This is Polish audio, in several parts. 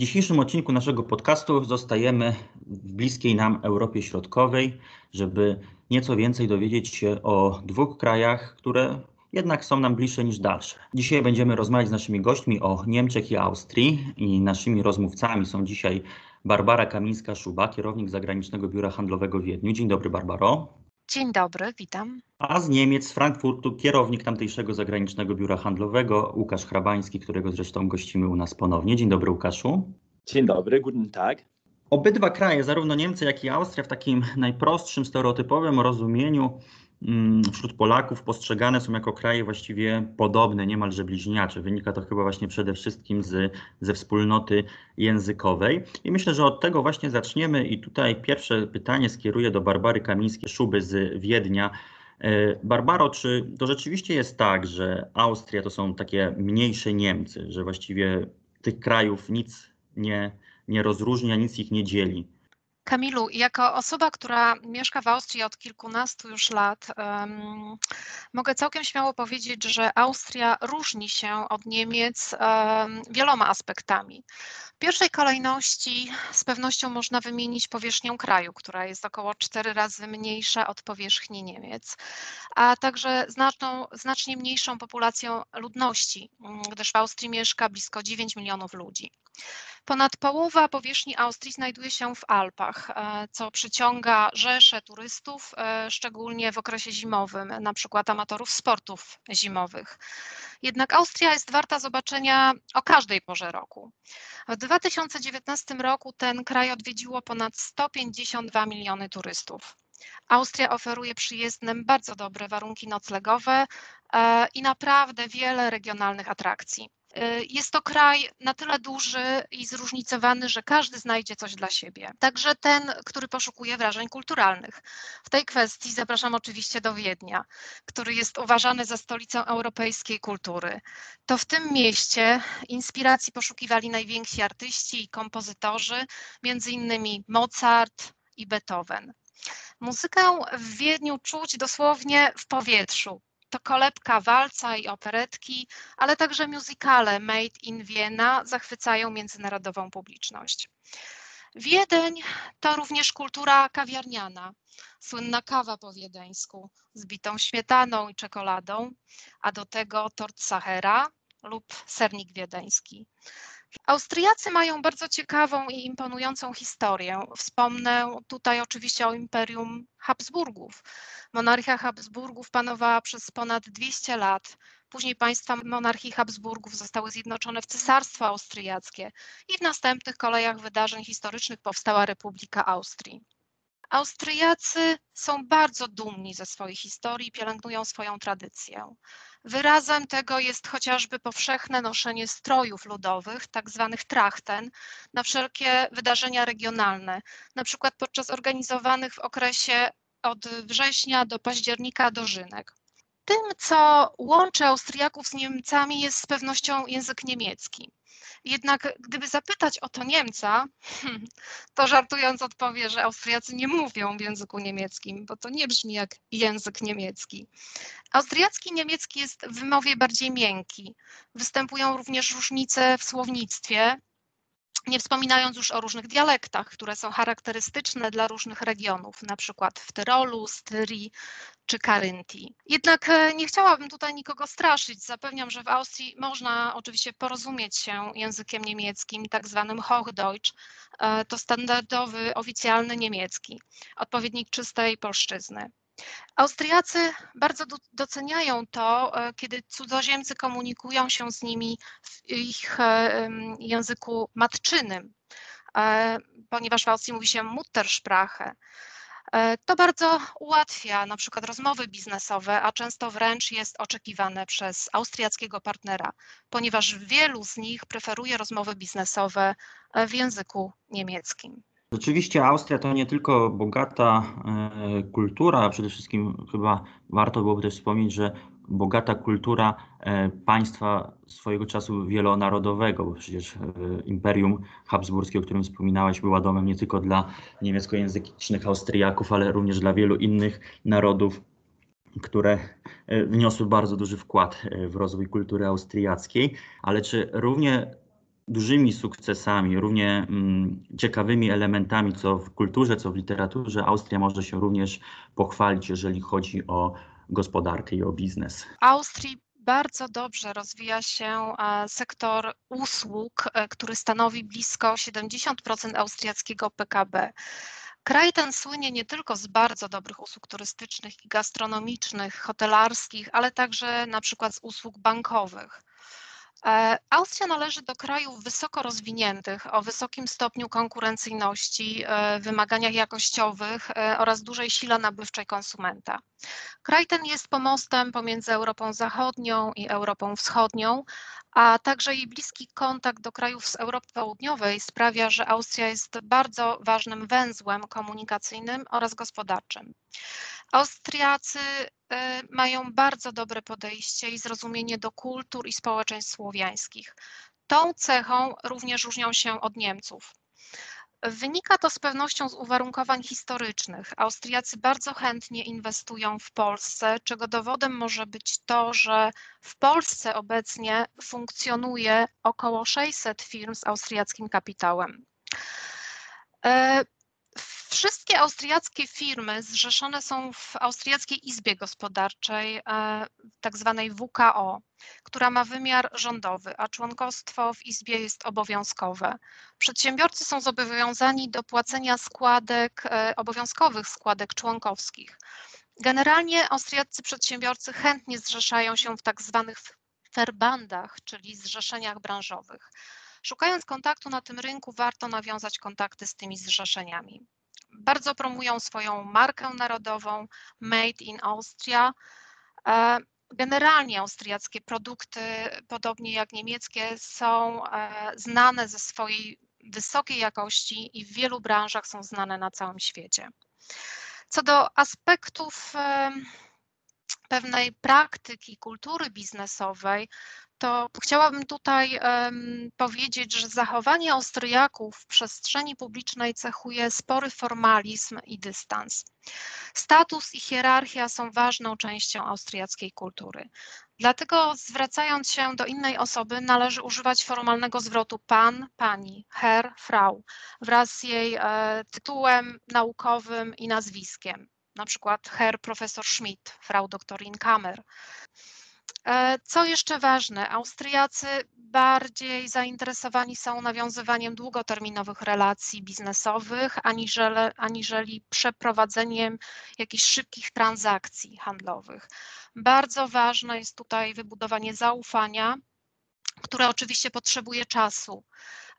dzisiejszym odcinku naszego podcastu zostajemy w bliskiej nam Europie Środkowej, żeby nieco więcej dowiedzieć się o dwóch krajach, które jednak są nam bliższe niż dalsze. Dzisiaj będziemy rozmawiać z naszymi gośćmi o Niemczech i Austrii i naszymi rozmówcami są dzisiaj Barbara Kamińska-Szuba, kierownik zagranicznego biura handlowego w Wiedniu. Dzień dobry Barbaro. Dzień dobry, witam. A z Niemiec, z Frankfurtu, kierownik tamtejszego zagranicznego biura handlowego, Łukasz Hrabański, którego zresztą gościmy u nas ponownie. Dzień dobry, Łukaszu. Dzień dobry, guten Tag. Obydwa kraje, zarówno Niemcy, jak i Austria, w takim najprostszym, stereotypowym rozumieniu wśród Polaków postrzegane są jako kraje właściwie podobne, niemalże bliźniacze. Wynika to chyba właśnie przede wszystkim z, ze wspólnoty językowej. I myślę, że od tego właśnie zaczniemy. I tutaj pierwsze pytanie skieruję do Barbary Kamińskiej-Szuby z Wiednia. E, Barbaro, czy to rzeczywiście jest tak, że Austria to są takie mniejsze Niemcy, że właściwie tych krajów nic nie, nie rozróżnia, nic ich nie dzieli? Kamilu, jako osoba, która mieszka w Austrii od kilkunastu już lat, um, mogę całkiem śmiało powiedzieć, że Austria różni się od Niemiec um, wieloma aspektami. W pierwszej kolejności z pewnością można wymienić powierzchnię kraju, która jest około cztery razy mniejsza od powierzchni Niemiec, a także znaczną, znacznie mniejszą populacją ludności, gdyż w Austrii mieszka blisko 9 milionów ludzi. Ponad połowa powierzchni Austrii znajduje się w Alpach, e, co przyciąga rzesze turystów, e, szczególnie w okresie zimowym, na przykład amatorów sportów zimowych. Jednak Austria jest warta zobaczenia o każdej porze roku. W 2019 roku ten kraj odwiedziło ponad 152 miliony turystów. Austria oferuje przyjezdnym bardzo dobre warunki noclegowe e, i naprawdę wiele regionalnych atrakcji. Y, jest to kraj na tyle duży i zróżnicowany, że każdy znajdzie coś dla siebie. Także ten, który poszukuje wrażeń kulturalnych. W tej kwestii zapraszam oczywiście do Wiednia, który jest uważany za stolicę europejskiej kultury. To w tym mieście inspiracji poszukiwali najwięksi artyści i kompozytorzy, między innymi Mozart i Beethoven. Muzykę w Wiedniu czuć dosłownie w powietrzu to kolebka walca i operetki, ale także muzykale Made in Vienna zachwycają międzynarodową publiczność. Wiedeń to również kultura kawiarniana. Słynna kawa po wiedeńsku z bitą śmietaną i czekoladą, a do tego tort Sahera lub sernik wiedeński. Austriacy mają bardzo ciekawą i imponującą historię. Wspomnę tutaj oczywiście o Imperium Habsburgów. Monarchia Habsburgów panowała przez ponad 200 lat. Później państwa monarchii Habsburgów zostały zjednoczone w Cesarstwo Austriackie i w następnych kolejach wydarzeń historycznych powstała Republika Austrii. Austriacy są bardzo dumni ze swojej historii i pielęgnują swoją tradycję. Wyrazem tego jest chociażby powszechne noszenie strojów ludowych, tak zwanych trachten, na wszelkie wydarzenia regionalne, na przykład podczas organizowanych w okresie od września do października dożynek. Tym, co łączy Austriaków z Niemcami, jest z pewnością język niemiecki. Jednak gdyby zapytać o to Niemca, to żartując odpowie, że Austriacy nie mówią w języku niemieckim, bo to nie brzmi jak język niemiecki. Austriacki niemiecki jest w wymowie bardziej miękki. Występują również różnice w słownictwie, nie wspominając już o różnych dialektach, które są charakterystyczne dla różnych regionów, na przykład w Tyrolu, Styrii czy Karyntii. Jednak e, nie chciałabym tutaj nikogo straszyć. Zapewniam, że w Austrii można oczywiście porozumieć się językiem niemieckim, tak zwanym Hochdeutsch. E, to standardowy, oficjalny niemiecki, odpowiednik czystej polszczyzny. Austriacy bardzo doceniają to, e, kiedy cudzoziemcy komunikują się z nimi w ich e, języku matczynym, e, ponieważ w Austrii mówi się Muttersprache. To bardzo ułatwia na przykład rozmowy biznesowe, a często wręcz jest oczekiwane przez austriackiego partnera, ponieważ wielu z nich preferuje rozmowy biznesowe w języku niemieckim. Rzeczywiście Austria to nie tylko bogata e, kultura, a przede wszystkim chyba warto byłoby też wspomnieć, że bogata kultura e, państwa swojego czasu wielonarodowego, bo przecież e, Imperium Habsburskie, o którym wspominałeś, była domem nie tylko dla niemieckojęzycznych Austriaków, ale również dla wielu innych narodów, które wniosły bardzo duży wkład w rozwój kultury austriackiej. Ale czy równie dużymi sukcesami, równie mm, ciekawymi elementami, co w kulturze, co w literaturze, Austria może się również pochwalić, jeżeli chodzi o gospodarkę i o biznes. Austrii bardzo dobrze rozwija się sektor usług, e, który stanowi blisko 70% austriackiego PKB. Kraj ten słynie nie tylko z bardzo dobrych usług turystycznych i gastronomicznych, hotelarskich, ale także na przykład z usług bankowych. E, Austria należy do krajów wysoko rozwiniętych, o wysokim stopniu konkurencyjności, e, wymaganiach jakościowych e, oraz dużej sile nabywczej konsumenta. Kraj ten jest pomostem pomiędzy Europą Zachodnią i Europą Wschodnią, a także jej bliski kontakt do krajów z Europy Południowej sprawia, że Austria jest bardzo ważnym węzłem komunikacyjnym oraz gospodarczym. Austriacy e, mają bardzo dobre podejście i zrozumienie do kultur i społeczeństw słowiańskich. Tą cechą również różnią się od Niemców. Wynika to z pewnością z uwarunkowań historycznych. Austriacy bardzo chętnie inwestują w Polsce, czego dowodem może być to, że w Polsce obecnie funkcjonuje około 600 firm z austriackim kapitałem. Wszystkie austriackie firmy zrzeszone są w Austriackiej Izbie Gospodarczej, e, tak zwanej WKO, która ma wymiar rządowy, a członkostwo w Izbie jest obowiązkowe. Przedsiębiorcy są zobowiązani do płacenia składek, e, obowiązkowych składek członkowskich. Generalnie austriaccy przedsiębiorcy chętnie zrzeszają się w tak zwanych ferbandach, czyli zrzeszeniach branżowych. Szukając kontaktu na tym rynku, warto nawiązać kontakty z tymi zrzeszeniami bardzo promują swoją markę narodową Made in Austria. E, generalnie austriackie produkty, podobnie jak niemieckie, są e, znane ze swojej wysokiej jakości i w wielu branżach są znane na całym świecie. Co do aspektów pewnej praktyki, kultury biznesowej, to chciałabym tutaj um, powiedzieć, że zachowanie Austriaków w przestrzeni publicznej cechuje spory formalizm i dystans. Status i hierarchia są ważną częścią austriackiej kultury. Dlatego zwracając się do innej osoby należy używać formalnego zwrotu pan, pani, herr, frau wraz z jej e, tytułem naukowym i nazwiskiem. Na przykład herr profesor Schmidt, frau doktorin Kammer. E, co jeszcze ważne, Austriacy bardziej zainteresowani są nawiązywaniem długoterminowych relacji biznesowych, aniżeli, aniżeli przeprowadzeniem jakichś szybkich transakcji handlowych. Bardzo ważne jest tutaj wybudowanie zaufania, które oczywiście potrzebuje czasu.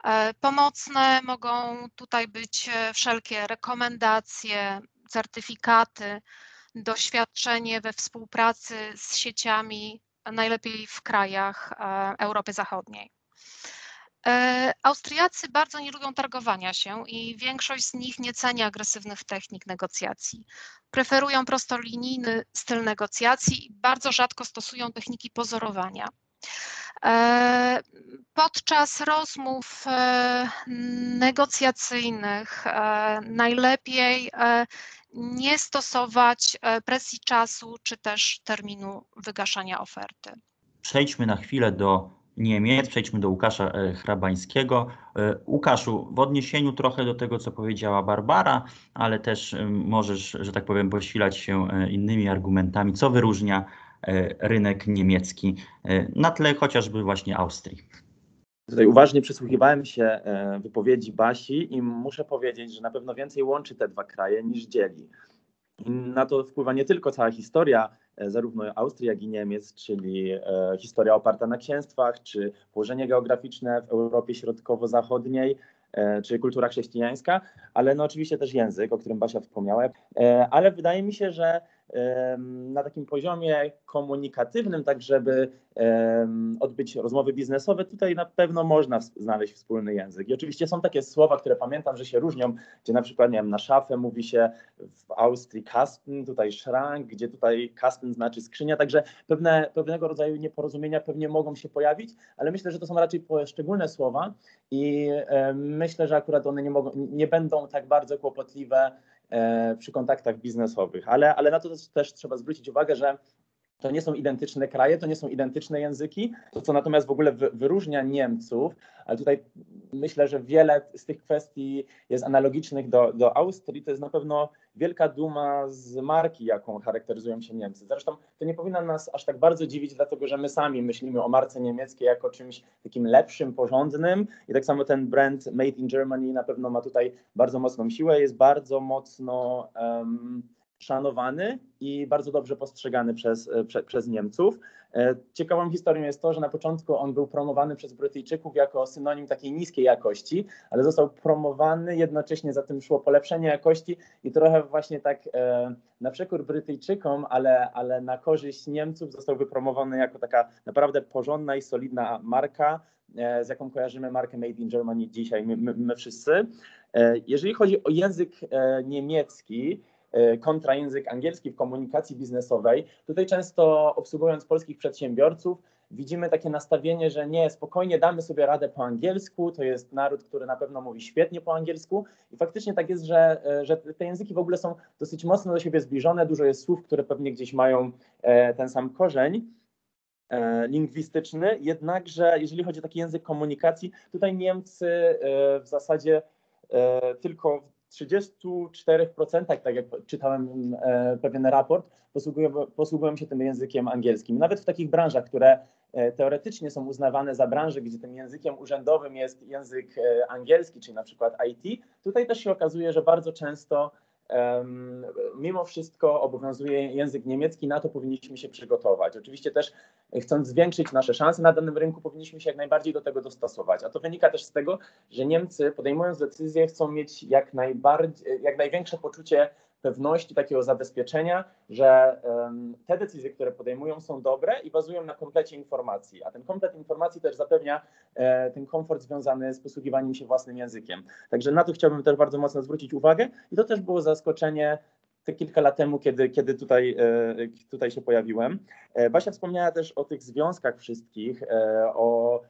E, pomocne mogą tutaj być e, wszelkie rekomendacje, certyfikaty, doświadczenie we współpracy z sieciami najlepiej w krajach e, Europy Zachodniej. E, Austriacy bardzo nie lubią targowania się i większość z nich nie ceni agresywnych technik negocjacji. Preferują prostolinijny styl negocjacji i bardzo rzadko stosują techniki pozorowania. E, podczas rozmów negocjacyjnych najlepiej nie stosować e, presji czasu czy też terminu wygaszania oferty. Przejdźmy na chwilę do Niemiec, przejdźmy do Łukasza e, Hrabańskiego. E, Łukaszu, w odniesieniu trochę do tego, co powiedziała Barbara, ale też możesz, że tak powiem, posilać się innymi argumentami, co wyróżnia rynek niemiecki na tle chociażby właśnie Austrii. Tutaj uważnie przysłuchiwałem się e, wypowiedzi Basi i muszę powiedzieć, że na pewno więcej łączy te dwa kraje niż dzieli. Na to wpływa nie tylko cała historia e, zarówno Austrii, jak i Niemiec, czyli e, historia oparta na księstwach, czy położenie geograficzne w Europie Środkowo-Zachodniej, czy kultura chrześcijańska, ale no oczywiście też język, o którym Basia wspomniała. Ale wydaje mi się, że na takim poziomie komunikatywnym, tak żeby odbyć rozmowy biznesowe, tutaj na pewno można znaleźć wspólny język. I oczywiście są takie słowa, które pamiętam, że się różnią, gdzie na przykład, nie wiem, na szafę mówi się w Austrii Kasten, tutaj Schrank, gdzie tutaj Kasten znaczy skrzynia, także pewne, pewnego rodzaju nieporozumienia pewnie mogą się pojawić, ale myślę, że to są raczej poszczególne słowa i myślę, że akurat one nie, mogą, nie będą tak bardzo kłopotliwe przy kontaktach biznesowych, ale, ale na to też trzeba zwrócić uwagę, że to nie są identyczne kraje, to nie są identyczne języki. To, co natomiast w ogóle wyróżnia Niemców, ale tutaj myślę, że wiele z tych kwestii jest analogicznych do, do Austrii, to jest na pewno wielka duma z marki, jaką charakteryzują się Niemcy. Zresztą to nie powinno nas aż tak bardzo dziwić, dlatego że my sami myślimy o marce niemieckiej jako czymś takim lepszym, porządnym i tak samo ten brand Made in Germany na pewno ma tutaj bardzo mocną siłę, jest bardzo mocno um, szanowany i bardzo dobrze postrzegany przez, e, prze, przez Niemców. E, ciekawą historią jest to, że na początku on był promowany przez Brytyjczyków jako synonim takiej niskiej jakości, ale został promowany, jednocześnie za tym szło polepszenie jakości i trochę właśnie tak e, na przekór Brytyjczykom, ale, ale na korzyść Niemców został wypromowany jako taka naprawdę porządna i solidna marka, z jaką kojarzymy markę Made in Germany dzisiaj, my, my, my wszyscy. Jeżeli chodzi o język niemiecki, kontra język angielski w komunikacji biznesowej. Tutaj często obsługując polskich przedsiębiorców, widzimy takie nastawienie, że nie, spokojnie damy sobie radę po angielsku, to jest naród, który na pewno mówi świetnie po angielsku. I faktycznie tak jest, że, e, że te języki w ogóle są dosyć mocno do siebie zbliżone, dużo jest słów, które pewnie gdzieś mają e, ten sam korzeń lingwistyczny, jednakże jeżeli chodzi o taki język komunikacji, tutaj Niemcy w zasadzie tylko 34%, tak jak czytałem e, pewien raport, posługują, posługują się tym językiem angielskim. Nawet w takich branżach, które e, teoretycznie są uznawane za branże, gdzie tym językiem urzędowym jest język e, angielski, czyli na przykład IT, tutaj też się okazuje, że bardzo często mimo wszystko obowiązuje język niemiecki, na to powinniśmy się przygotować. Oczywiście też chcąc zwiększyć nasze szanse na danym rynku, powinniśmy się jak najbardziej do tego dostosować. A to wynika też z tego, że Niemcy podejmując decyzje chcą mieć jak, najbardziej, jak największe poczucie pewności, takiego zabezpieczenia, że te decyzje, które podejmują, są dobre i bazują na komplecie informacji, a ten komplet informacji też zapewnia e, ten komfort związany z posługiwaniem się własnym językiem. Także na to chciałbym też bardzo mocno zwrócić uwagę i to też było zaskoczenie te kilka lat temu, kiedy, kiedy tutaj, e, tutaj się pojawiłem. E, Basia wspomniała też o tych związkach wszystkich, o,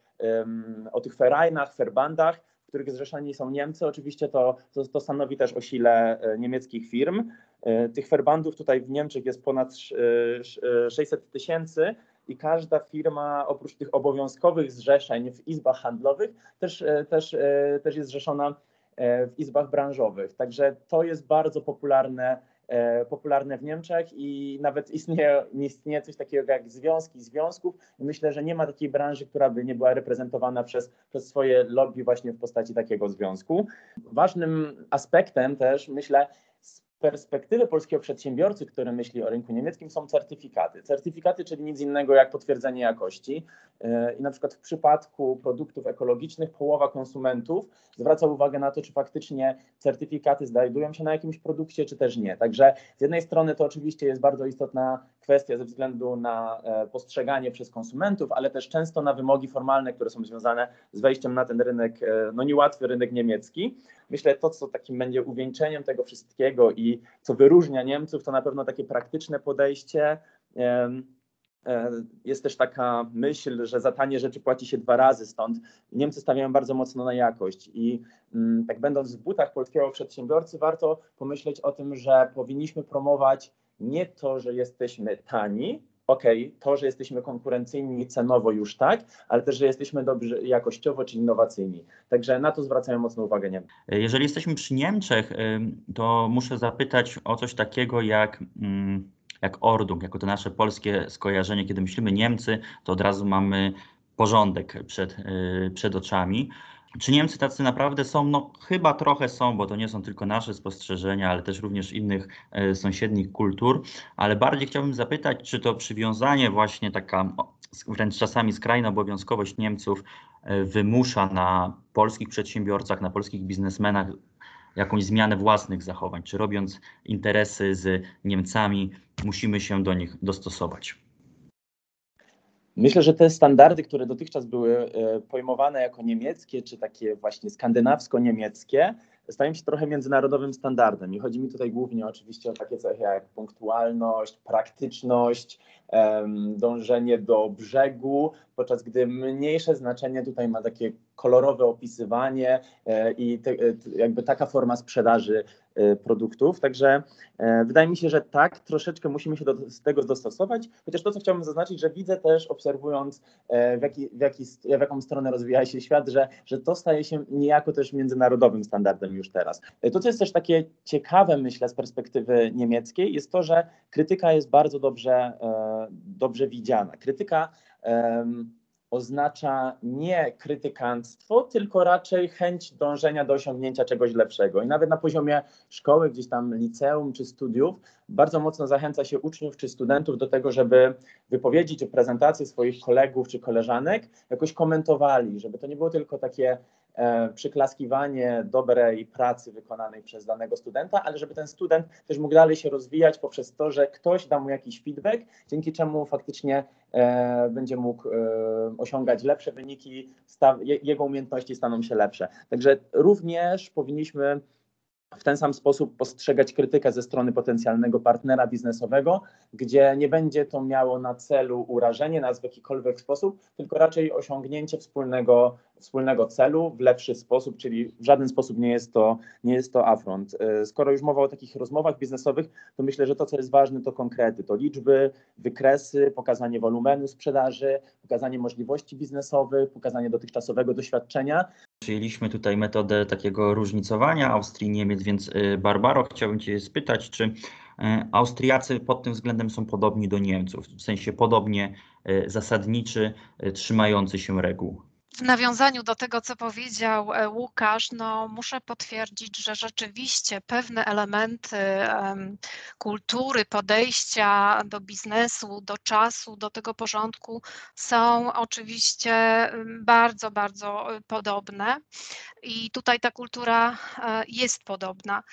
o tych ferajnach, ferbandach których zrzeszeni są Niemcy. Oczywiście to, to, to stanowi też o sile e, niemieckich firm. E, tych Verbandów tutaj w Niemczech jest ponad 600 e, tysięcy i każda firma oprócz tych obowiązkowych zrzeszeń w izbach handlowych też, też, też jest zrzeszona w izbach branżowych. Także to jest bardzo popularne popularne w Niemczech i nawet istnieje, istnieje coś takiego jak związki związków. Myślę, że nie ma takiej branży, która by nie była reprezentowana przez, przez swoje lobby właśnie w postaci takiego związku. Ważnym aspektem też, myślę, perspektywy polskiego przedsiębiorcy, który myśli o rynku niemieckim, są certyfikaty. Certyfikaty, czyli nic innego jak potwierdzenie jakości. E, I na przykład w przypadku produktów ekologicznych połowa konsumentów zwraca uwagę na to, czy faktycznie certyfikaty znajdują się na jakimś produkcie, czy też nie. Także z jednej strony to oczywiście jest bardzo istotna kwestia ze względu na e, postrzeganie przez konsumentów, ale też często na wymogi formalne, które są związane z wejściem na ten rynek, e, no niełatwy rynek niemiecki. Myślę, to co takim będzie uwieńczeniem tego wszystkiego i co wyróżnia Niemców, to na pewno takie praktyczne podejście. E, jest też taka myśl, że za tanie rzeczy płaci się dwa razy, stąd Niemcy stawiają bardzo mocno na jakość. I mm, tak będąc w butach polskiego przedsiębiorcy, warto pomyśleć o tym, że powinniśmy promować nie to, że jesteśmy tani, okay, to, że jesteśmy konkurencyjni cenowo już tak, ale też, że jesteśmy dobrzy jakościowo czy innowacyjni. Także na to zwracają mocną uwagę Niemcy. Jeżeli jesteśmy przy Niemczech, to muszę zapytać o coś takiego jak, mm, jak Ordung, jako to nasze polskie skojarzenie. Kiedy myślimy Niemcy, to od razu mamy porządek przed, y, przed oczami. Czy Niemcy tacy naprawdę są? No chyba trochę są, bo to nie są tylko nasze spostrzeżenia, ale też również innych e, sąsiednich kultur. Ale bardziej chciałbym zapytać, czy to przywiązanie właśnie taka wręcz czasami skrajna obowiązkowość Niemców e, wymusza na polskich przedsiębiorcach, na polskich biznesmenach jakąś zmianę własnych zachowań, czy robiąc interesy z Niemcami musimy się do nich dostosować? Myślę, że te standardy, które dotychczas były e, pojmowane jako niemieckie, czy takie właśnie skandynawsko-niemieckie, stają się trochę międzynarodowym standardem. I chodzi mi tutaj głównie oczywiście o takie cechy jak punktualność, praktyczność, dążenie do brzegu, podczas gdy mniejsze znaczenie tutaj ma takie kolorowe opisywanie i te, jakby taka forma sprzedaży produktów. Także wydaje mi się, że tak, troszeczkę musimy się do, tego dostosować. Chociaż to, co chciałbym zaznaczyć, że widzę też, obserwując w, jaki, w, jaki, w jaką stronę rozwija się świat, że, że to staje się niejako też międzynarodowym standardem już teraz. To, co jest też takie ciekawe, myślę, z perspektywy niemieckiej, jest to, że krytyka jest bardzo dobrze, dobrze widziana. Krytyka oznacza nie krytykanstwo, tylko raczej chęć dążenia do osiągnięcia czegoś lepszego. I nawet na poziomie szkoły, gdzieś tam liceum czy studiów, bardzo mocno zachęca się uczniów czy studentów do tego, żeby wypowiedzi czy prezentacje swoich kolegów czy koleżanek jakoś komentowali, żeby to nie było tylko takie przyklaskiwanie dobrej pracy wykonanej przez danego studenta, ale żeby ten student też mógł dalej się rozwijać poprzez to, że ktoś da mu jakiś feedback, dzięki czemu faktycznie e, będzie mógł e, osiągać lepsze wyniki, jego umiejętności staną się lepsze. Także również powinniśmy w ten sam sposób postrzegać krytykę ze strony potencjalnego partnera biznesowego, gdzie nie będzie to miało na celu urażenie nas w jakikolwiek sposób, tylko raczej osiągnięcie wspólnego, wspólnego celu w lepszy sposób, czyli w żaden sposób nie jest to, nie jest to afront. E, skoro już mowa o takich rozmowach biznesowych, to myślę, że to, co jest ważne, to konkrety, to liczby, wykresy, pokazanie wolumenu sprzedaży, pokazanie możliwości biznesowych, pokazanie dotychczasowego doświadczenia, Przyjęliśmy tutaj metodę takiego różnicowania Austrii i Niemiec, więc y, Barbaro, chciałbym Cię spytać, czy y, Austriacy pod tym względem są podobni do Niemców, w sensie podobnie y, zasadniczy, trzymający się reguł? W nawiązaniu do tego, co powiedział e, Łukasz, no muszę potwierdzić, że rzeczywiście pewne elementy kultury, podejścia do biznesu, do czasu, do tego porządku są oczywiście bardzo, bardzo e, podobne. I tutaj ta kultura e, jest podobna.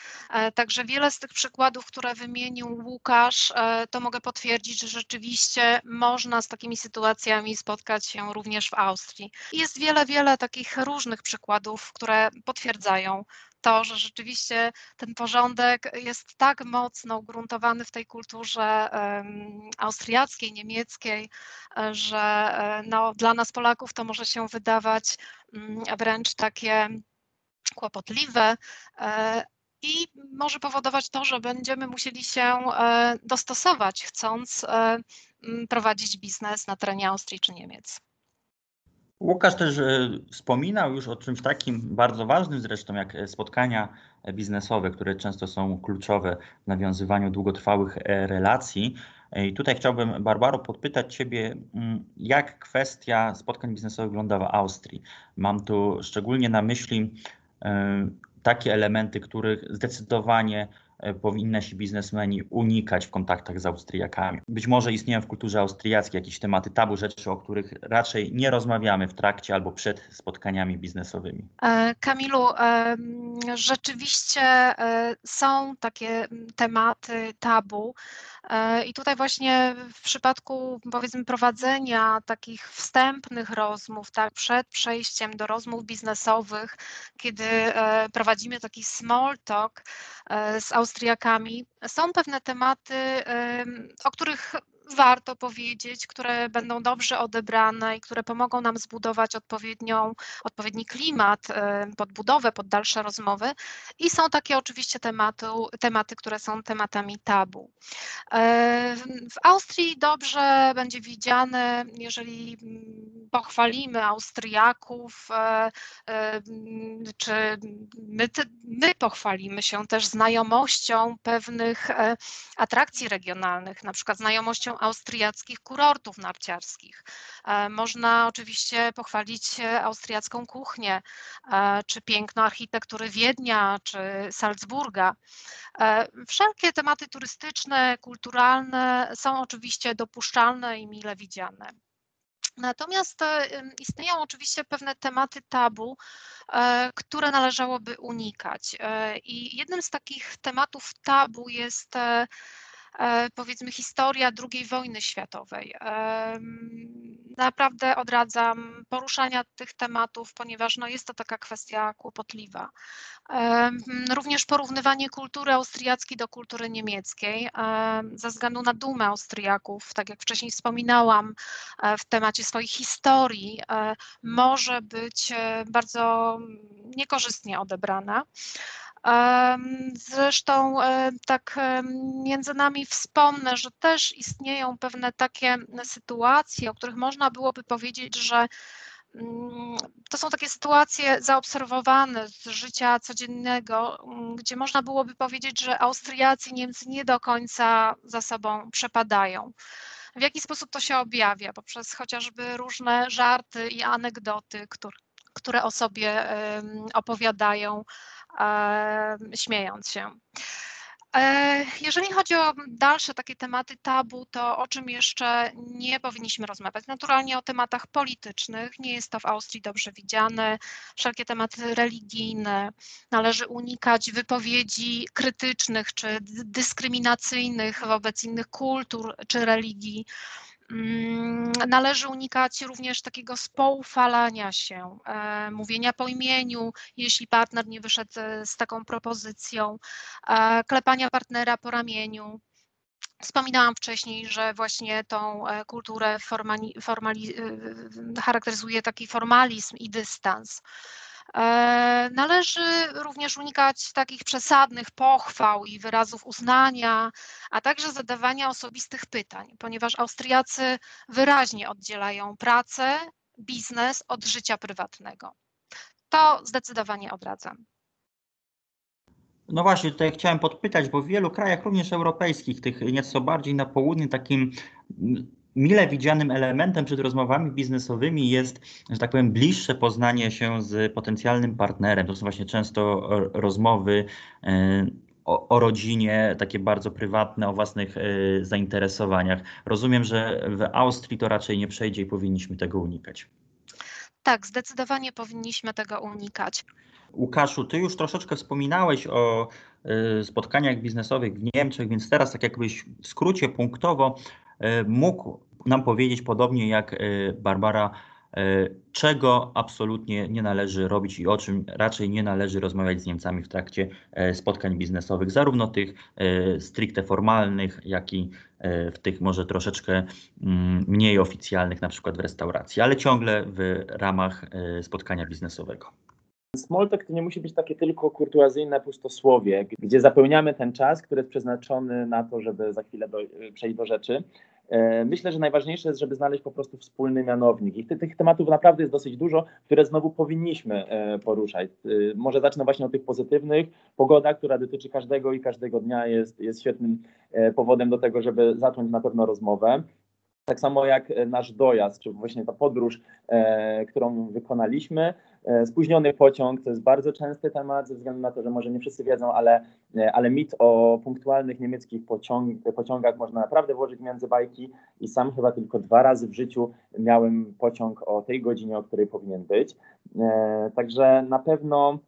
Także wiele z tych przykładów, które wymienił Łukasz, to mogę potwierdzić, że rzeczywiście można z takimi sytuacjami spotkać się również w Austrii. Jest wiele, wiele takich różnych przykładów, które potwierdzają to, że rzeczywiście ten porządek jest tak mocno ugruntowany w tej kulturze austriackiej, niemieckiej, e, że e, no, dla nas Polaków to może się wydawać um, wręcz takie kłopotliwe. E, I może powodować to, że będziemy musieli się dostosować, chcąc prowadzić biznes na terenie Austrii czy Niemiec. Łukasz też e, wspominał już o czymś takim bardzo ważnym zresztą, jak e, spotkania biznesowe, które często są kluczowe w nawiązywaniu długotrwałych e, relacji. I tutaj chciałbym, Barbaro, podpytać Ciebie, mm, jak kwestia spotkań biznesowych wygląda w Austrii. Mam tu szczególnie na myśli takie elementy, których zdecydowanie E, powinny się biznesmeni unikać w kontaktach z Austriakami. Być może istnieją w kulturze austriackiej jakieś tematy tabu, rzeczy, o których raczej nie rozmawiamy w trakcie albo przed spotkaniami biznesowymi. E, Kamilu, e, rzeczywiście są takie tematy tabu. I tutaj właśnie w przypadku powiedzmy prowadzenia takich wstępnych rozmów, tak, przed przejściem do rozmów biznesowych, kiedy prowadzimy taki small talk z Austriakami, Austriakami. Są pewne tematy, o których warto powiedzieć, które będą dobrze odebrane i które pomogą nam zbudować odpowiednią, odpowiedni klimat pod budowę, pod dalsze rozmowy. I są takie oczywiście tematy, tematy, które są tematami tabu. W Austrii dobrze będzie widziane, jeżeli pochwalimy Austriaków, e, e, czy my, my pochwalimy się też znajomością pewnych e, atrakcji regionalnych, na przykład znajomością austriackich kurortów narciarskich. E, można oczywiście pochwalić austriacką kuchnię, e, czy piękno architektury Wiednia, czy Salzburga. E, wszelkie tematy turystyczne, kulturalne są oczywiście dopuszczalne i mile widziane. Natomiast istnieją oczywiście pewne tematy tabu, które należałoby unikać. I jednym z takich tematów tabu jest powiedzmy historia II wojny światowej. Naprawdę odradzam poruszania tych tematów, ponieważ no jest to taka kwestia kłopotliwa. Również porównywanie kultury austriackiej do kultury niemieckiej, ze względu na dumę Austriaków, tak jak wcześniej wspominałam, w temacie swojej historii, może być bardzo niekorzystnie odebrana. Zresztą tak między nami wspomnę, że też istnieją pewne takie sytuacje, o których można byłoby powiedzieć, że mm, to są takie sytuacje zaobserwowane z życia codziennego, mm, gdzie można byłoby powiedzieć, że Austriacy i Niemcy nie do końca za sobą przepadają. W jaki sposób to się objawia? Poprzez chociażby różne żarty i anegdoty, które, które o sobie opowiadają śmiejąc się. E, jeżeli chodzi o dalsze takie tematy tabu, to o czym jeszcze nie powinniśmy rozmawiać? Naturalnie o tematach politycznych. Nie jest to w Austrii dobrze widziane. Wszelkie tematy religijne. Należy unikać wypowiedzi krytycznych czy dyskryminacyjnych wobec innych kultur czy religii. Mm, należy unikać również takiego spoufalania się, e, mówienia po imieniu, jeśli partner nie wyszedł e, z taką propozycją, e, klepania partnera po ramieniu. Wspominałam wcześniej, że właśnie tą kulturę formali, formali, charakteryzuje taki formalizm i dystans. E, należy również unikać takich przesadnych pochwał i wyrazów uznania, a także zadawania osobistych pytań, ponieważ Austriacy wyraźnie oddzielają pracę, biznes od życia prywatnego. To zdecydowanie odradzam. No właśnie, tutaj chciałem podpytać, bo w wielu krajach, również europejskich, tych nieco bardziej na południe, takim mile widzianym elementem przed rozmowami biznesowymi jest, że tak powiem, bliższe poznanie się z potencjalnym partnerem. To są właśnie często rozmowy e, o, o, rodzinie, takie bardzo prywatne, o własnych e, zainteresowaniach. Rozumiem, że w Austrii to raczej nie przejdzie i powinniśmy tego unikać. Tak, zdecydowanie powinniśmy tego unikać. Łukaszu, ty już troszeczkę wspominałeś o e, spotkaniach biznesowych w Niemczech, więc teraz tak jakbyś w skrócie punktowo mógł nam powiedzieć, podobnie jak e, Barbara, e, czego absolutnie nie należy robić i o czym raczej nie należy rozmawiać z Niemcami w trakcie e, spotkań biznesowych, zarówno tych stricte formalnych, jak i w tych może troszeczkę mm, mniej oficjalnych, na przykład w restauracji, ale ciągle w ramach spotkania biznesowego. Smalltalk to nie musi być takie tylko kurtuazyjne pustosłowie, gdzie zapełniamy ten czas, który jest przeznaczony na to, żeby za chwilę do, przejść do rzeczy. E, myślę, że najważniejsze jest, żeby znaleźć po prostu wspólny mianownik. I tych tematów naprawdę jest dosyć dużo, które znowu powinniśmy e, poruszać. E, może zacznę właśnie od tych pozytywnych. Pogoda, która dotyczy każdego i każdego dnia jest, jest świetnym powodem do tego, żeby zacząć na pewno rozmowę. Tak samo jak nasz dojazd, czy właśnie ta podróż, którą wykonaliśmy, spóźniony pociąg to jest bardzo częsty temat, ze względu na to, że może nie wszyscy wiedzą, ale, e, ale mit o punktualnych niemieckich pociąg, pociągach można naprawdę włożyć między bajki i sam chyba tylko dwa razy w życiu miałem pociąg o tej godzinie, o której powinien być. E, także na pewno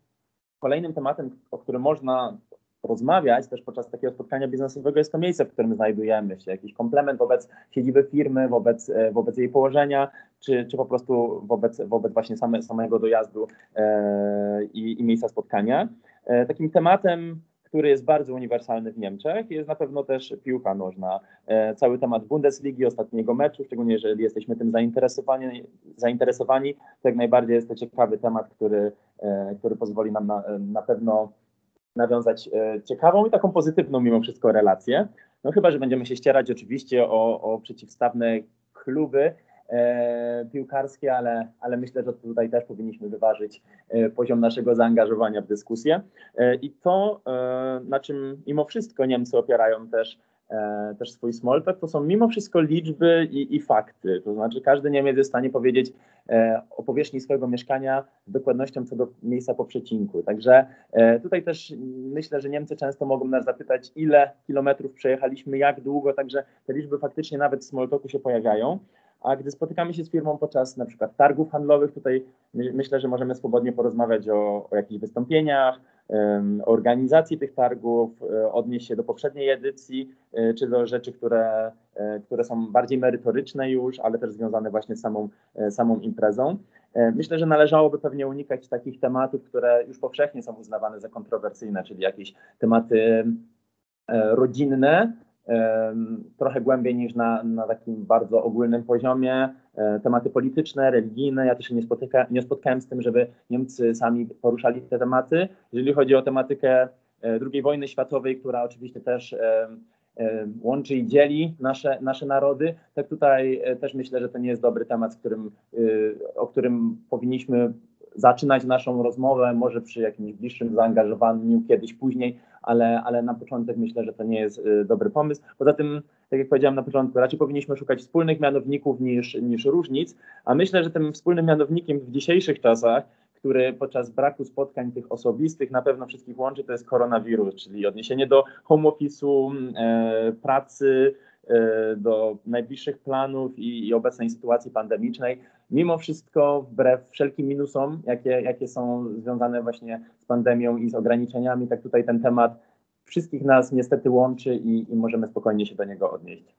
kolejnym tematem, o którym można rozmawiać też podczas takiego spotkania biznesowego jest to miejsce, w którym znajdujemy się, jakiś komplement wobec siedziby firmy, wobec, e, wobec jej położenia, czy, czy po prostu wobec, wobec właśnie same, samego dojazdu e, i, i miejsca spotkania. E, takim tematem który jest bardzo uniwersalny w Niemczech. Jest na pewno też piłka nożna. E, cały temat Bundesligi, ostatniego meczu, szczególnie jeżeli jesteśmy tym zainteresowani, zainteresowani to jak najbardziej jest to ciekawy temat, który, e, który pozwoli nam na, na pewno nawiązać e, ciekawą i taką pozytywną mimo wszystko relację. No chyba, że będziemy się ścierać oczywiście o, o przeciwstawne kluby e, piłkarskie, ale, ale myślę, że tutaj też powinniśmy wyważyć e, poziom naszego zaangażowania w dyskusję. E, I to, e, na czym mimo wszystko Niemcy opierają też też swój small to są mimo wszystko liczby i, i, fakty. To znaczy każdy Niemiec jest w stanie powiedzieć e, o powierzchni swojego mieszkania z dokładnością co do miejsca po przecinku. Także e, tutaj też myślę, że Niemcy często mogą nas zapytać, ile kilometrów przejechaliśmy, jak długo, także te liczby faktycznie nawet w small się pojawiają. A gdy spotykamy się z firmą podczas na przykład targów handlowych, tutaj my, myślę, że możemy swobodnie porozmawiać o, o jakichś wystąpieniach, o organizacji tych targów, e, odnieść się do poprzedniej edycji, e, czy do rzeczy, które, e, które są bardziej merytoryczne już, ale też związane właśnie z samą, samą imprezą. Myślę, że należałoby pewnie unikać takich tematów, które już powszechnie są uznawane za kontrowersyjne, czyli jakieś tematy rodzinne, trochę głębiej niż na, na takim bardzo ogólnym poziomie. E, tematy polityczne, religijne. Ja też się nie, spotyka, nie spotkałem z tym, żeby Niemcy sami poruszali te tematy. Jeżeli chodzi o tematykę e, II wojny światowej, która oczywiście też łączy i dzieli nasze, nasze narody, tak tutaj e, też myślę, że to nie jest dobry temat, którym, o którym powinniśmy zaczynać naszą rozmowę, może przy jakimś bliższym zaangażowaniu kiedyś później, ale, ale na początek myślę, że to nie jest y, dobry pomysł. Poza tym, tak jak powiedziałem na początku, raczej powinniśmy szukać wspólnych mianowników niż, niż różnic, a myślę, że tym wspólnym mianownikiem w dzisiejszych czasach który podczas braku spotkań tych osobistych na pewno wszystkich łączy, to jest koronawirus, czyli odniesienie do home office'u, e, pracy, e, do najbliższych planów i, i obecnej sytuacji pandemicznej mimo wszystko, wbrew wszelkim minusom, jakie, jakie są związane właśnie z pandemią i z ograniczeniami, tak tutaj ten temat wszystkich nas niestety łączy i, i możemy spokojnie się do niego odnieść.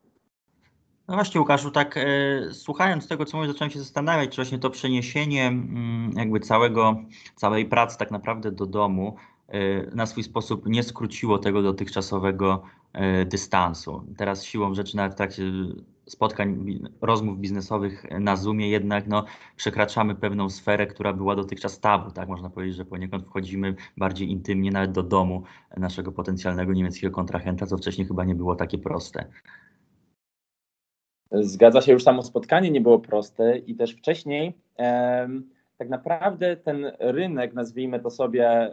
No właśnie, Łukaszu, tak e, słuchając tego, co mówisz, zacząłem się zastanawiać, czy właśnie to przeniesienie mm, jakby całego, całej pracy tak naprawdę do domu e, na swój sposób nie skróciło tego dotychczasowego e, dystansu. Teraz siłą rzeczy nawet w trakcie spotkań, rozmów biznesowych na Zoomie jednak no, przekraczamy pewną sferę, która była dotychczas tabu. Tak? Można powiedzieć, że poniekąd wchodzimy bardziej intymnie nawet do domu naszego potencjalnego niemieckiego kontrahenta, co wcześniej chyba nie było takie proste. Zgadza się, już samo spotkanie nie było proste i też wcześniej tak naprawdę ten rynek, nazwijmy to sobie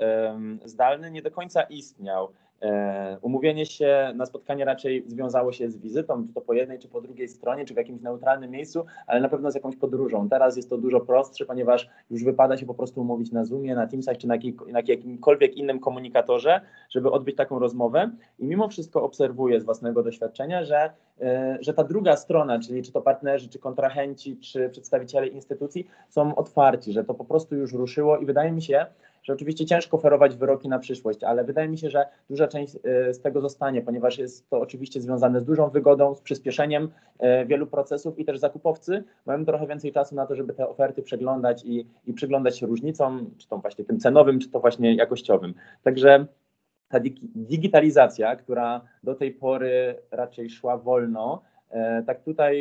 zdalny, nie do końca istniał. E, umówienie się na spotkanie raczej związało się z wizytą, czy to po jednej, czy po drugiej stronie, czy w jakimś neutralnym miejscu, ale na pewno z jakąś podróżą. Teraz jest to dużo prostsze, ponieważ już wypada się po prostu umówić na Zoomie, na Teamsach, czy na, jakimkolwiek innym komunikatorze, żeby odbyć taką rozmowę. I mimo wszystko obserwuję z własnego doświadczenia, że, że ta druga strona, czyli czy to partnerzy, czy kontrahenci, czy przedstawiciele instytucji są otwarci, że to po prostu już ruszyło i wydaje mi się, że oczywiście ciężko oferować wyroki na przyszłość, ale wydaje mi się, że duża część e, z tego zostanie, ponieważ jest to oczywiście związane z dużą wygodą, z przyspieszeniem e, wielu procesów i też zakupowcy mają trochę więcej czasu na to, żeby te oferty przeglądać i, i przyglądać się różnicom, czy to właśnie tym cenowym, czy to właśnie jakościowym. Także ta digitalizacja, która do tej pory raczej szła wolno, E, tak tutaj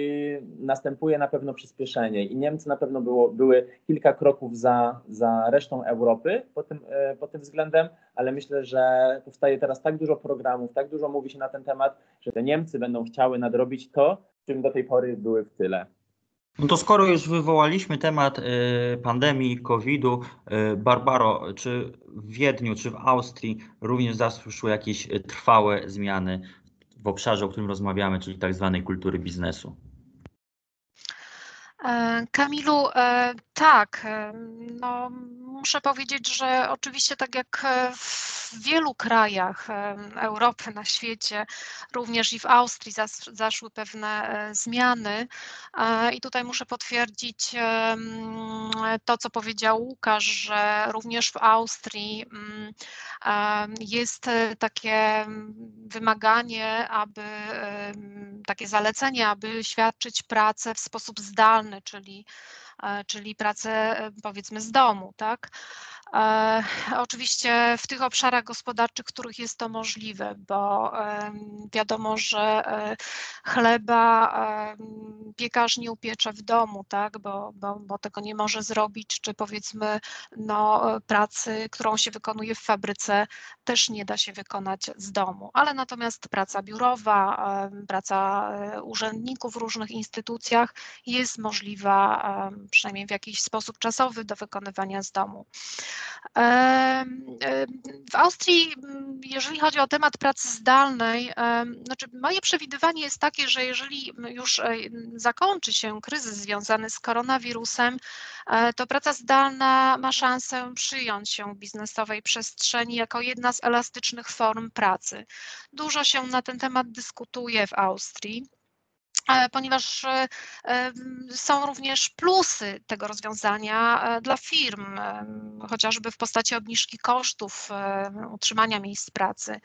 następuje na pewno przyspieszenie i Niemcy na pewno było, były kilka kroków za, za resztą Europy pod tym, e, pod tym względem, ale myślę, że powstaje teraz tak dużo programów, tak dużo mówi się na ten temat, że te Niemcy będą chciały nadrobić to, czym do tej pory były w tyle. No to skoro już wywołaliśmy temat y, pandemii, COVID-u, y, Barbaro, czy w Wiedniu, czy w Austrii również zaszły jakieś trwałe zmiany w obszarze, o którym rozmawiamy, czyli tak zwanej kultury biznesu? E, Kamilu, e, tak, e, no, muszę powiedzieć, że oczywiście tak jak w wielu krajach Europy, na świecie, również i w Austrii zaszły pewne zmiany. I tutaj muszę potwierdzić to, co powiedział Łukasz, że również w Austrii mm, jest takie wymaganie, aby takie zalecenie, aby świadczyć pracę w sposób zdalny, czyli, e, czyli pracę e, powiedzmy z domu, tak? E, oczywiście w tych obszarach gospodarczych, w których jest to możliwe, bo wiadomo, że e, chleba piekarz nie upiecze w domu, tak, bo, bo, bo tego nie może zrobić, czy powiedzmy no, pracy, którą się wykonuje w fabryce, też nie da się wykonać z domu, ale natomiast praca biurowa, praca e, urzędników w różnych instytucjach jest możliwa przynajmniej w jakiś sposób czasowy do wykonywania z domu. W Austrii, jeżeli chodzi o temat pracy zdalnej, znaczy moje przewidywanie jest takie, że jeżeli już e, zakończy się kryzys związany z koronawirusem, e, to praca zdalna ma szansę przyjąć się w biznesowej przestrzeni jako jedna z elastycznych form pracy. Dużo się na ten temat dyskutuje w Austrii. Ponieważ są również plusy tego rozwiązania dla firm, chociażby w postaci obniżki kosztów utrzymania miejsc pracy.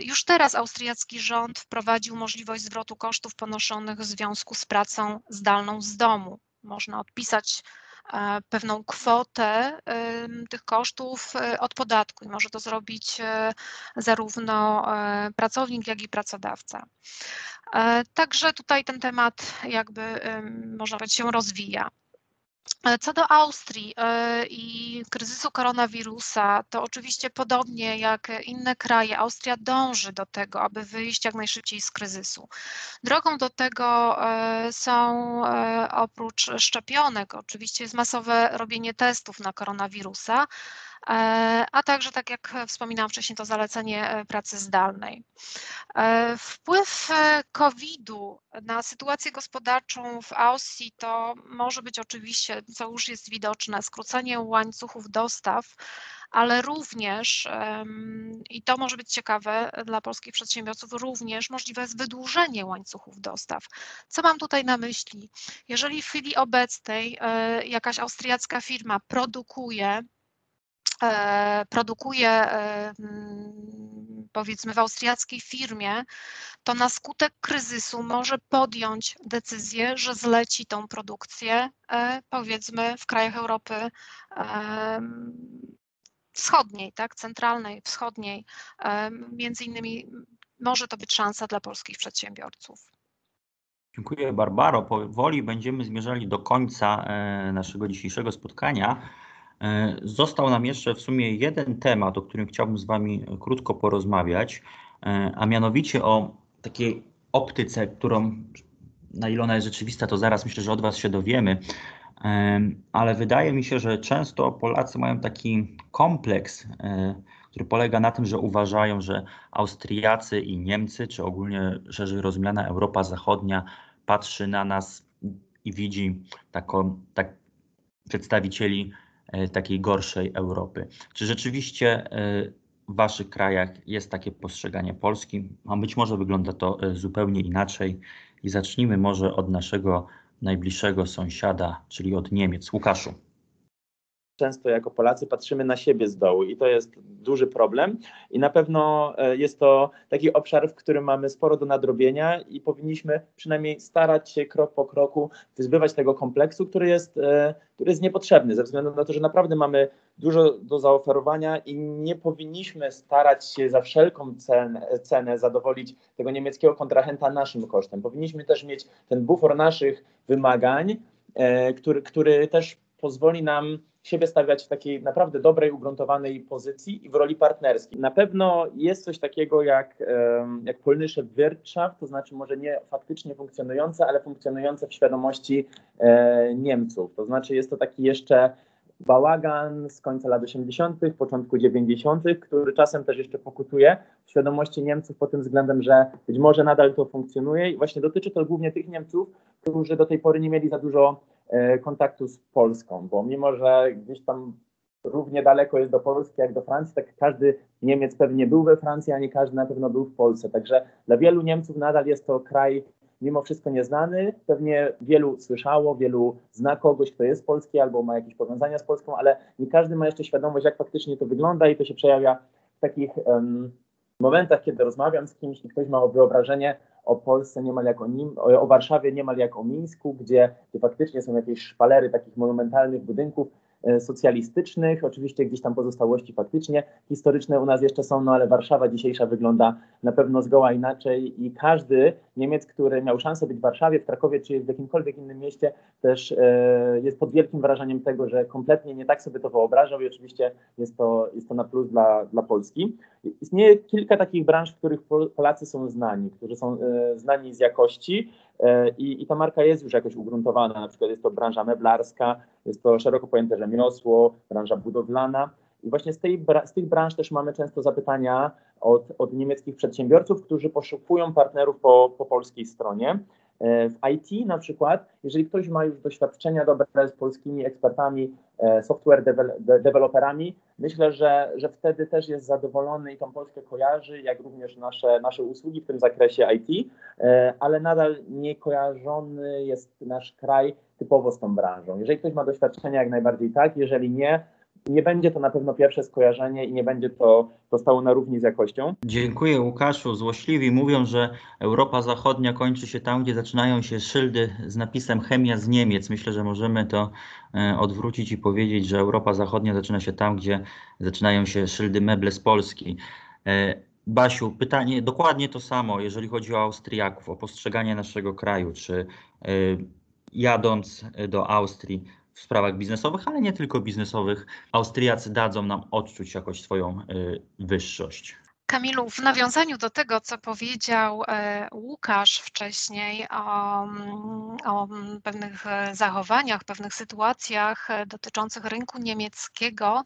Już teraz austriacki rząd wprowadził możliwość zwrotu kosztów ponoszonych w związku z pracą zdalną z domu. Można odpisać E, pewną kwotę tych kosztów e, od podatku i może to zrobić e, zarówno pracownik, jak i pracodawca. Także tutaj ten temat jakby można powiedzieć się rozwija. E, co do Austrii e, i kryzysu koronawirusa, to oczywiście podobnie jak inne kraje, Austria dąży do tego, aby wyjść jak najszybciej z kryzysu. Drogą do tego e, są oprócz szczepionek, oczywiście jest masowe robienie testów na koronawirusa, a także, tak jak wspominałam wcześniej, to zalecenie e, pracy zdalnej. E, wpływ COVID-u na sytuację gospodarczą w Austrii to może być oczywiście, co już jest widoczne, skrócenie łańcuchów dostaw, ale również, i to może być ciekawe dla polskich przedsiębiorców, również możliwe jest wydłużenie łańcuchów dostaw. Co mam tutaj na myśli? Jeżeli w chwili obecnej jakaś austriacka firma produkuje E, produkuje e, mm, powiedzmy w austriackiej firmie, to na skutek kryzysu może podjąć decyzję, że zleci tą produkcję e, powiedzmy w krajach Europy wschodniej, tak, centralnej, wschodniej. Między innymi może to być szansa dla polskich przedsiębiorców. Dziękuję Barbaro. Powoli będziemy zmierzali do końca naszego dzisiejszego spotkania. E, został nam jeszcze w sumie jeden temat, o którym chciałbym z Wami krótko porozmawiać, e, a mianowicie o takiej optyce, którą, na ile ona jest rzeczywista, to zaraz myślę, że od Was się dowiemy, e, ale wydaje mi się, że często Polacy mają taki kompleks, który polega na tym, że uważają, że Austriacy i Niemcy, czy ogólnie szerzej rozumiana Europa Zachodnia, patrzy na nas i widzi taką, tak, przedstawicieli E, takiej gorszej Europy. Czy rzeczywiście e, w Waszych krajach jest takie postrzeganie Polski? A być może wygląda to e, zupełnie inaczej. I zacznijmy może od naszego najbliższego sąsiada, czyli od Niemiec. Łukaszu często jako Polacy patrzymy na siebie z dołu i to jest duży problem i na pewno e, jest to taki obszar, w którym mamy sporo do nadrobienia i powinniśmy przynajmniej starać się krok po kroku wyzbywać tego kompleksu, który jest, e, który jest niepotrzebny ze względu na to, że naprawdę mamy dużo do zaoferowania i nie powinniśmy starać się za wszelką cenę, cenę zadowolić tego niemieckiego kontrahenta naszym kosztem. Powinniśmy też mieć ten bufor naszych wymagań, e, który, który też pozwoli nam siebie stawiać w takiej naprawdę dobrej, ugruntowanej pozycji i w roli partnerskiej. Na pewno jest coś takiego jak, jak polnische Wirtschaft, to znaczy może nie faktycznie funkcjonujące, ale funkcjonujące w świadomości e, Niemców. To znaczy jest to taki jeszcze bałagan z końca lat 80., początku 90., który czasem też jeszcze pokutuje w świadomości Niemców pod tym względem, że być może nadal to funkcjonuje i właśnie dotyczy to głównie tych Niemców, którzy do tej pory nie mieli za dużo E, kontaktu z Polską, bo mimo, że gdzieś tam równie daleko jest do Polski jak do Francji, tak każdy Niemiec pewnie był we Francji, a nie każdy na pewno był w Polsce. Także dla wielu Niemców nadal jest to kraj mimo wszystko nieznany. Pewnie wielu słyszało, wielu zna kogoś, kto jest polski albo ma jakieś powiązania z Polską, ale nie każdy ma jeszcze świadomość, jak faktycznie to wygląda i to się przejawia w takich um, momentach, kiedy rozmawiam z kimś i ktoś ma wyobrażenie o Polsce niemal jak o nim, o Warszawie niemal jak o Mińsku, gdzie, gdzie faktycznie są jakieś szpalery takich monumentalnych budynków, socjalistycznych, oczywiście gdzieś tam pozostałości faktycznie historyczne u nas jeszcze są, no ale Warszawa dzisiejsza wygląda na pewno zgoła inaczej i każdy Niemiec, który miał szansę być w Warszawie, w Krakowie czy w jakimkolwiek innym mieście też e, jest pod wielkim wrażeniem tego, że kompletnie nie tak sobie to wyobrażał i oczywiście jest to, jest to na plus dla, dla Polski. Istnieje kilka takich branż, w których Polacy są znani, którzy są e, znani z jakości, E, I, I ta marka jest już jakoś ugruntowana, na przykład jest to branża meblarska, jest to szeroko pojęte rzemiosło, branża budowlana. I właśnie z, tej, z tych branż też mamy często zapytania od, od niemieckich przedsiębiorców, którzy poszukują partnerów po, po polskiej stronie. E, W IT na przykład, jeżeli ktoś ma już doświadczenia dobre z polskimi ekspertami, e, software deweloperami, myślę, że, że wtedy też jest zadowolony i tą Polskę kojarzy, jak również nasze, nasze usługi w tym zakresie IT, e, ale nadal nie kojarzony jest nasz kraj typowo z tą branżą. Jeżeli ktoś ma doświadczenia, jak najbardziej tak, jeżeli nie, nie będzie to na pewno pierwsze skojarzenie i nie będzie to, to stało na równi z jakością. Dziękuję Łukaszu. Złośliwi mówią, że Europa Zachodnia kończy się tam, gdzie zaczynają się szyldy z napisem chemia z Niemiec. Myślę, że możemy to e, odwrócić i powiedzieć, że Europa Zachodnia zaczyna się tam, gdzie zaczynają się szyldy meble z Polski. E, Basiu, pytanie dokładnie to samo, jeżeli chodzi o Austriaków, o postrzeganie naszego kraju, czy e, jadąc do Austrii w sprawach biznesowych, ale nie tylko biznesowych, Austriacy dadzą nam odczuć jakoś swoją e, wyższość. Kamilu, w nawiązaniu do tego, co powiedział e, Łukasz wcześniej o, o pewnych e, zachowaniach, pewnych sytuacjach e, dotyczących rynku niemieckiego,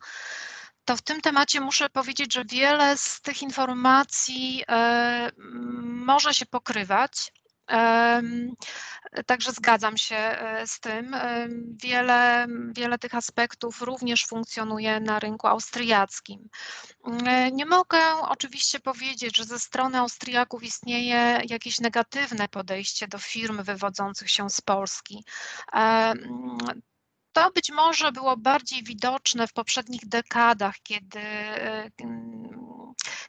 to w tym temacie muszę powiedzieć, że wiele z tych informacji może się pokrywać. Także zgadzam się e, z tym. Wiele, wiele tych aspektów również funkcjonuje na rynku austriackim. E, Nie mogę oczywiście powiedzieć, że ze strony Austriaków istnieje jakieś negatywne podejście do firm wywodzących się z Polski. To być może było bardziej widoczne w poprzednich dekadach, kiedy, e,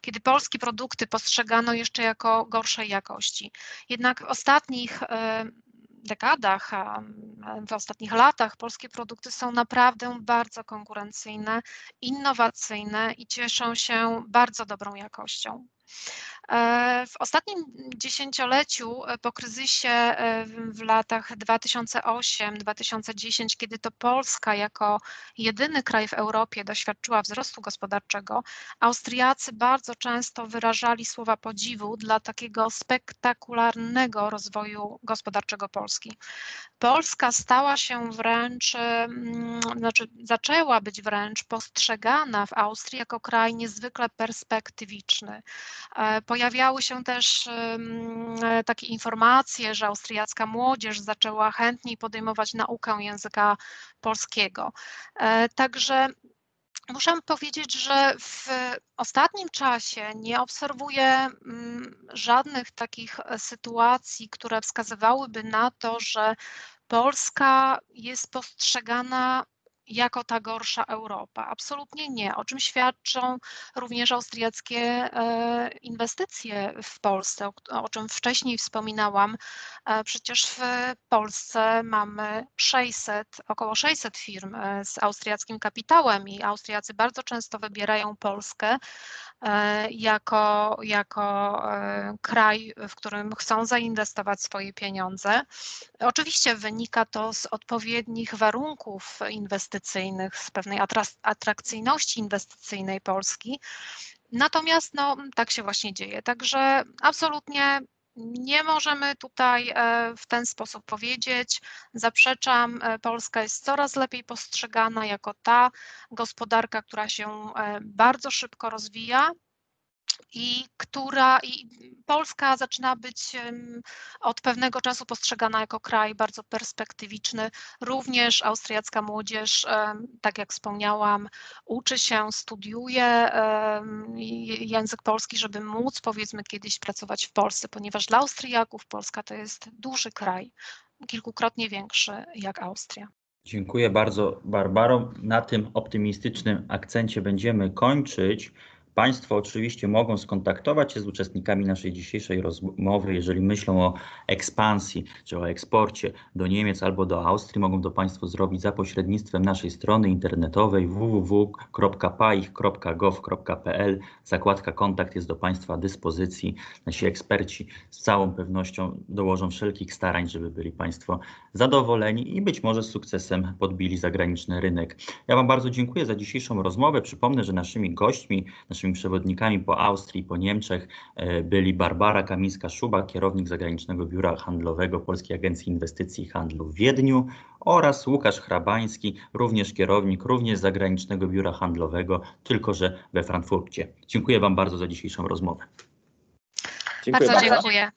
kiedy polskie produkty postrzegano jeszcze jako gorszej jakości. Jednak w ostatnich e, dekadach, a w ostatnich latach polskie produkty są naprawdę bardzo konkurencyjne, innowacyjne i cieszą się bardzo dobrą jakością. E, W ostatnim dziesięcioleciu e, po kryzysie e, w- latach 2008-2010, kiedy to Polska jako jedyny kraj w Europie doświadczyła wzrostu gospodarczego, Austriacy bardzo często wyrażali słowa podziwu dla takiego spektakularnego rozwoju gospodarczego Polski. Polska stała się wręcz, mm, znaczy zaczęła być wręcz postrzegana w Austrii jako kraj niezwykle perspektywiczny. Pojawiały się też e, takie informacje, że austriacka młodzież zaczęła chętniej podejmować naukę języka polskiego. E, Także muszę powiedzieć, że w ostatnim czasie nie obserwuję mm, żadnych takich e, sytuacji, które wskazywałyby na to, że Polska jest postrzegana jako ta gorsza Europa. Absolutnie nie, o czym świadczą również austriackie e, inwestycje w Polsce, o, czym wcześniej wspominałam. E, Przecież w Polsce mamy 600, około 600 firm e, z austriackim kapitałem i Austriacy bardzo często wybierają Polskę jako, jako kraj, w którym chcą zainwestować swoje pieniądze. Oczywiście wynika to z odpowiednich warunków inwestycyjnych, z pewnej atrakcyjności inwestycyjnej Polski. Natomiast no, tak się właśnie dzieje. Także absolutnie nie możemy tutaj e, w ten sposób powiedzieć. Zaprzeczam, e, Polska jest coraz lepiej postrzegana jako ta gospodarka, która się e, bardzo szybko rozwija i która i Polska zaczyna być od pewnego czasu postrzegana jako kraj bardzo perspektywiczny. Również austriacka młodzież, tak jak wspomniałam, uczy się, studiuje język polski, żeby móc powiedzmy kiedyś pracować w Polsce, ponieważ dla Austriaków Polska to jest duży kraj, kilkukrotnie większy jak Austria. Dziękuję bardzo, Barbaro. Na tym optymistycznym akcencie będziemy kończyć. Państwo oczywiście mogą skontaktować się z uczestnikami naszej dzisiejszej rozmowy, jeżeli myślą o ekspansji czy o eksporcie do Niemiec albo do Austrii, mogą to Państwo zrobić za pośrednictwem naszej strony internetowej www.paich.gov.pl. Zakładka kontakt jest do Państwa dyspozycji. Nasi eksperci z całą pewnością dołożą wszelkich starań, żeby byli Państwo zadowoleni i być może z sukcesem podbili zagraniczny rynek. Ja Wam bardzo dziękuję za dzisiejszą rozmowę. Przypomnę, że naszymi gośćmi, naszymi przewodnikami po Austrii, po Niemczech e, byli Barbara Kamińska-Szuba, kierownik zagranicznego biura handlowego Polskiej Agencji Inwestycji i Handlu w Wiedniu oraz Łukasz Hrabański, również kierownik również zagranicznego biura handlowego, tylko że we Frankfurcie. Dziękuję Wam bardzo za dzisiejszą rozmowę. Dziękuję Bardzo bardzo. dziękuję.